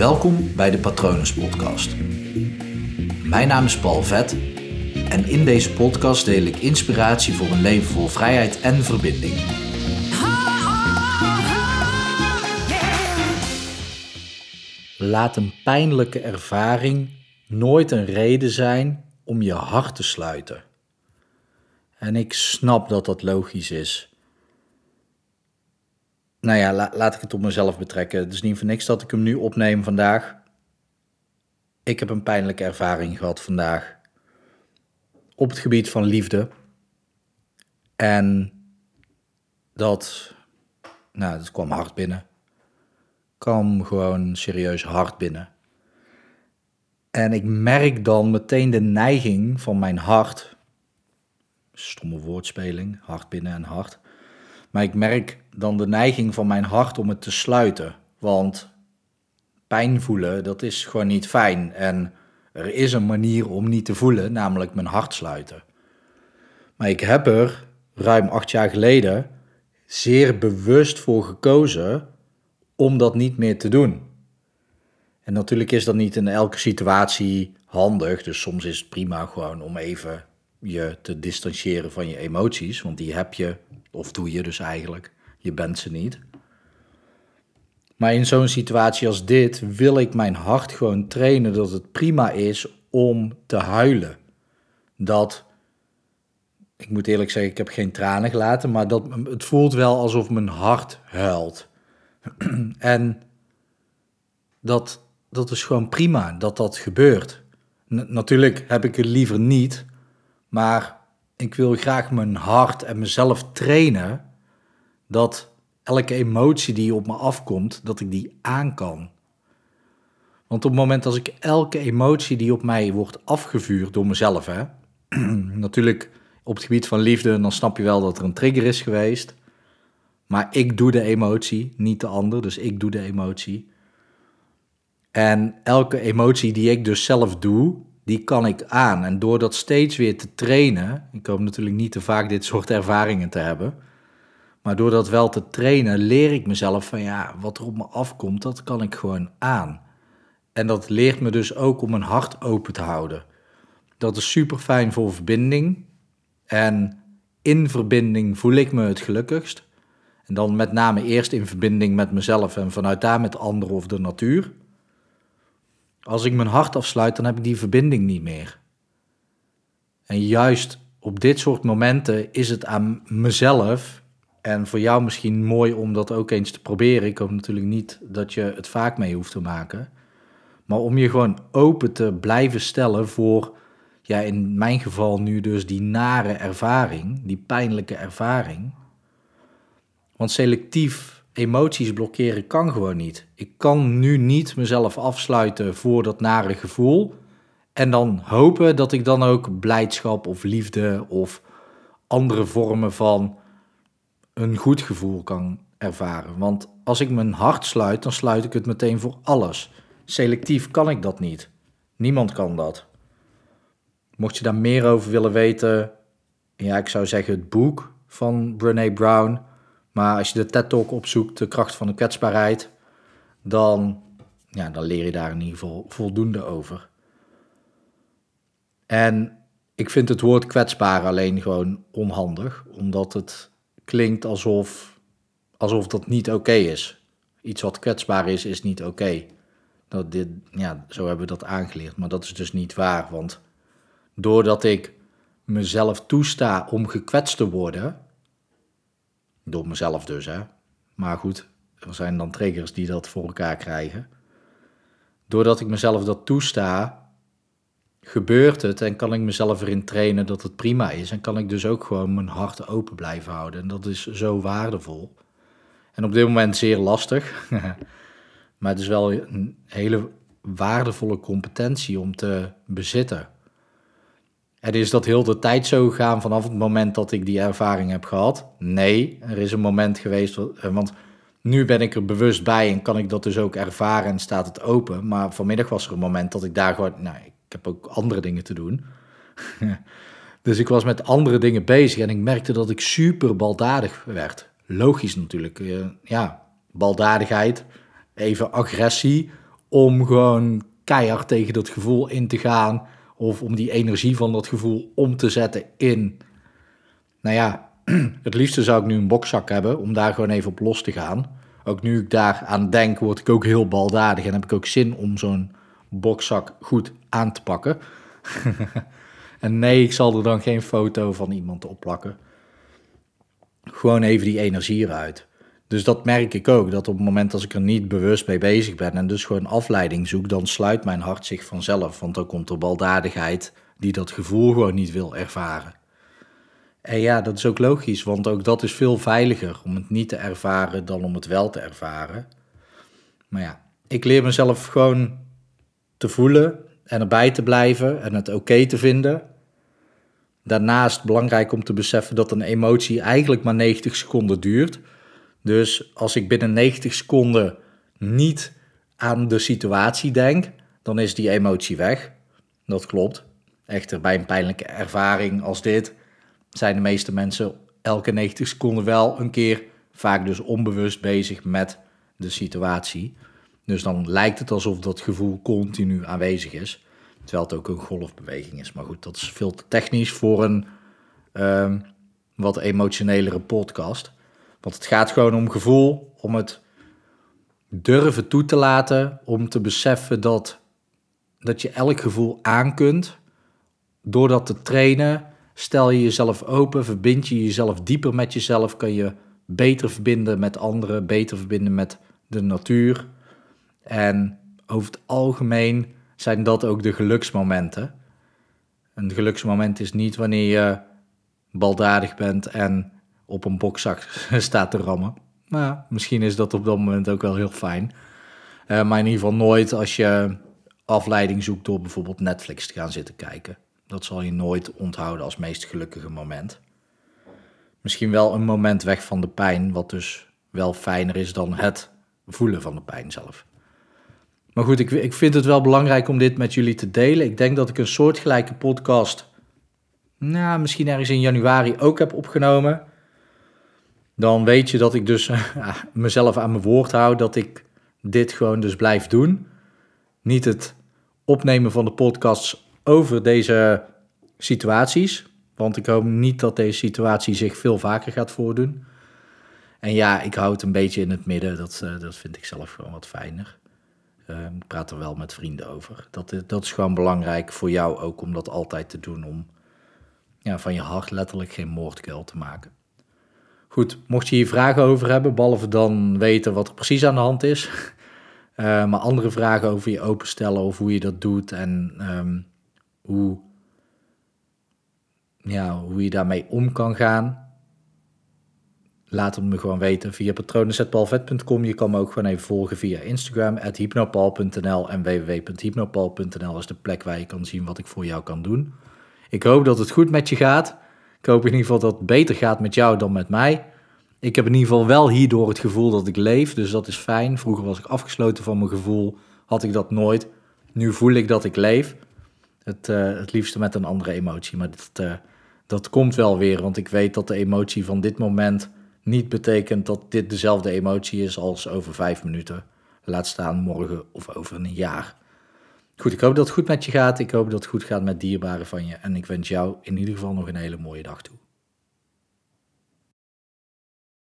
Welkom bij de Patronus Podcast. Mijn naam is Paul Vet en in deze podcast deel ik inspiratie voor een leven vol vrijheid en verbinding. Laat een pijnlijke ervaring nooit een reden zijn om je hart te sluiten. En ik snap dat dat logisch is. Nou ja, laat ik het op mezelf betrekken. Het is niet voor niks dat ik hem nu opneem vandaag. Ik heb een pijnlijke ervaring gehad vandaag. Op het gebied van liefde. En dat, nou, dat kwam hard binnen. Kwam gewoon serieus hard binnen. En ik merk dan meteen de neiging van mijn hart. Stomme woordspeling, hart binnen en hart maar ik merk dan de neiging van mijn hart om het te sluiten. Want pijn voelen, dat is gewoon niet fijn. En er is een manier om niet te voelen, namelijk mijn hart sluiten. Maar ik heb er ruim acht jaar geleden zeer bewust voor gekozen om dat niet meer te doen. En natuurlijk is dat niet in elke situatie handig. Dus soms is het prima gewoon om even je te distancieren van je emoties. Want die heb je of doe je dus eigenlijk. Je bent ze niet. Maar in zo'n situatie als dit wil ik mijn hart gewoon trainen dat het prima is om te huilen. Dat, ik moet eerlijk zeggen, ik heb geen tranen gelaten, maar dat, het voelt wel alsof mijn hart huilt. en dat, dat is gewoon prima dat dat gebeurt. natuurlijk heb ik het liever niet, maar ik wil graag mijn hart en mezelf trainen dat elke emotie die op me afkomt, dat ik die aan kan. Want op het moment als ik elke emotie die op mij wordt afgevuurd door mezelf, hè, natuurlijk op het gebied van liefde, dan snap je wel dat er een trigger is geweest. Maar ik doe de emotie, niet de ander, dus ik doe de emotie. En elke emotie die ik dus zelf doe, die kan ik aan. En door dat steeds weer te trainen, ik hoop natuurlijk niet te vaak dit soort ervaringen te hebben, maar door dat wel te trainen, leer ik mezelf van ja, wat er op me afkomt, dat kan ik gewoon aan. En dat leert me dus ook om mijn hart open te houden. Dat is super fijn voor verbinding. En in verbinding voel ik me het gelukkigst. En dan met name eerst in verbinding met mezelf en vanuit daar met anderen of de natuur. Als ik mijn hart afsluit, dan heb ik die verbinding niet meer. En juist op dit soort momenten is het aan mezelf, en voor jou misschien mooi om dat ook eens te proberen. Ik hoop natuurlijk niet dat je het vaak mee hoeft te maken. Maar om je gewoon open te blijven stellen voor, ja, in mijn geval nu dus die nare ervaring, die pijnlijke ervaring. Want selectief emoties blokkeren kan gewoon niet. Ik kan nu niet mezelf afsluiten voor dat nare gevoel. En dan hopen dat ik dan ook blijdschap of liefde of andere vormen van een goed gevoel kan ervaren. Want als ik mijn hart sluit, dan sluit ik het meteen voor alles. Selectief kan ik dat niet. Niemand kan dat. Mocht je daar meer over willen weten, ja, ik zou zeggen het boek van Brene Brown maar als je de TED Talk opzoekt, de kracht van de kwetsbaarheid, dan, ja, dan leer je daar in ieder geval voldoende over. En ik vind het woord kwetsbaar alleen gewoon onhandig, omdat het klinkt alsof, alsof dat niet oké is. Iets wat kwetsbaar is, is niet oké. Dat dit, ja, zo hebben we dat aangeleerd, maar dat is dus niet waar. Want doordat ik mezelf toesta om gekwetst te worden, door mezelf dus, hè. Maar goed, er zijn dan triggers die dat voor elkaar krijgen. Doordat ik mezelf dat toesta, gebeurt het en kan ik mezelf erin trainen dat het prima is. En kan ik dus ook gewoon mijn hart open blijven houden. En dat is zo waardevol. En op dit moment zeer lastig. maar het is wel een hele waardevolle competentie om te bezitten. En is dat heel de tijd zo gegaan vanaf het moment dat ik die ervaring heb gehad? Nee, er is een moment geweest, eh, want nu ben ik er bewust bij en kan ik dat dus ook ervaren en staat het open. Maar vanmiddag was er een moment dat ik daar gewoon, nou, ik heb ook andere dingen te doen. dus ik was met andere dingen bezig en ik merkte dat ik super baldadig werd. Logisch natuurlijk, eh, ja, baldadigheid, even agressie om gewoon keihard tegen dat gevoel in te gaan. Of om die energie van dat gevoel om te zetten in. Nou ja, het liefste zou ik nu een bokzak hebben om daar gewoon even op los te gaan. Ook nu ik daar aan denk, word ik ook heel baldadig en heb ik ook zin om zo'n bokzak goed aan te pakken. en nee, ik zal er dan geen foto van iemand op plakken. Gewoon even die energie eruit. Dus dat merk ik ook, dat op het moment als ik er niet bewust mee bezig ben en dus gewoon afleiding zoek, dan sluit mijn hart zich vanzelf. Want dan komt er baldadigheid die dat gevoel gewoon niet wil ervaren. En ja, dat is ook logisch, want ook dat is veel veiliger om het niet te ervaren dan om het wel te ervaren. Maar ja, ik leer mezelf gewoon te voelen en erbij te blijven en het oké te vinden. Daarnaast belangrijk om te beseffen dat een emotie eigenlijk maar 90 seconden duurt. Dus als ik binnen 90 seconden niet aan de situatie denk, dan is die emotie weg. Dat klopt. Echter, bij een pijnlijke ervaring als dit zijn de meeste mensen elke 90 seconden wel een keer, vaak dus onbewust bezig met de situatie. Dus dan lijkt het alsof dat gevoel continu aanwezig is, terwijl het ook een golfbeweging is. Maar goed, dat is veel te technisch voor een um, wat emotionelere podcast. Want het gaat gewoon om gevoel, om het durven toe te laten, om te beseffen dat, dat je elk gevoel aan kunt. Door dat te trainen, stel je jezelf open, verbind je jezelf dieper met jezelf, kan je beter verbinden met anderen, beter verbinden met de natuur. En over het algemeen zijn dat ook de geluksmomenten. Een geluksmoment is niet wanneer je baldadig bent en op een bokzak staat te rammen. Nou, misschien is dat op dat moment ook wel heel fijn. Uh, maar in ieder geval nooit als je afleiding zoekt door bijvoorbeeld Netflix te gaan zitten kijken. Dat zal je nooit onthouden als meest gelukkige moment. Misschien wel een moment weg van de pijn, wat dus wel fijner is dan het voelen van de pijn zelf. Maar goed, ik, ik vind het wel belangrijk om dit met jullie te delen. Ik denk dat ik een soortgelijke podcast, nou, misschien ergens in januari ook heb opgenomen dan weet je dat ik dus mezelf aan mijn woord hou, dat ik dit gewoon dus blijf doen. Niet het opnemen van de podcasts over deze situaties, want ik hoop niet dat deze situatie zich veel vaker gaat voordoen. En ja, ik hou het een beetje in het midden, dat, uh, dat vind ik zelf gewoon wat fijner. Uh, ik praat er wel met vrienden over. Dat, dat is gewoon belangrijk voor jou ook om dat altijd te doen, om ja, van je hart letterlijk geen moordkuil te maken. Goed, mocht je hier vragen over hebben, behalve dan weten wat er precies aan de hand is, uh, maar andere vragen over je openstellen of hoe je dat doet en um, hoe, ja, hoe je daarmee om kan gaan, laat het me gewoon weten via patronenzetpalvet.com. Je kan me ook gewoon even volgen via Instagram, hypnopal.nl en www.hypnopal.nl is de plek waar je kan zien wat ik voor jou kan doen. Ik hoop dat het goed met je gaat. Ik hoop in ieder geval dat het beter gaat met jou dan met mij. Ik heb in ieder geval wel hierdoor het gevoel dat ik leef, dus dat is fijn. Vroeger was ik afgesloten van mijn gevoel, had ik dat nooit. Nu voel ik dat ik leef. Het, uh, het liefste met een andere emotie, maar dat, uh, dat komt wel weer, want ik weet dat de emotie van dit moment niet betekent dat dit dezelfde emotie is als over vijf minuten. Laat staan morgen of over een jaar. Goed, ik hoop dat het goed met je gaat. Ik hoop dat het goed gaat met dierbaren van je. En ik wens jou in ieder geval nog een hele mooie dag toe.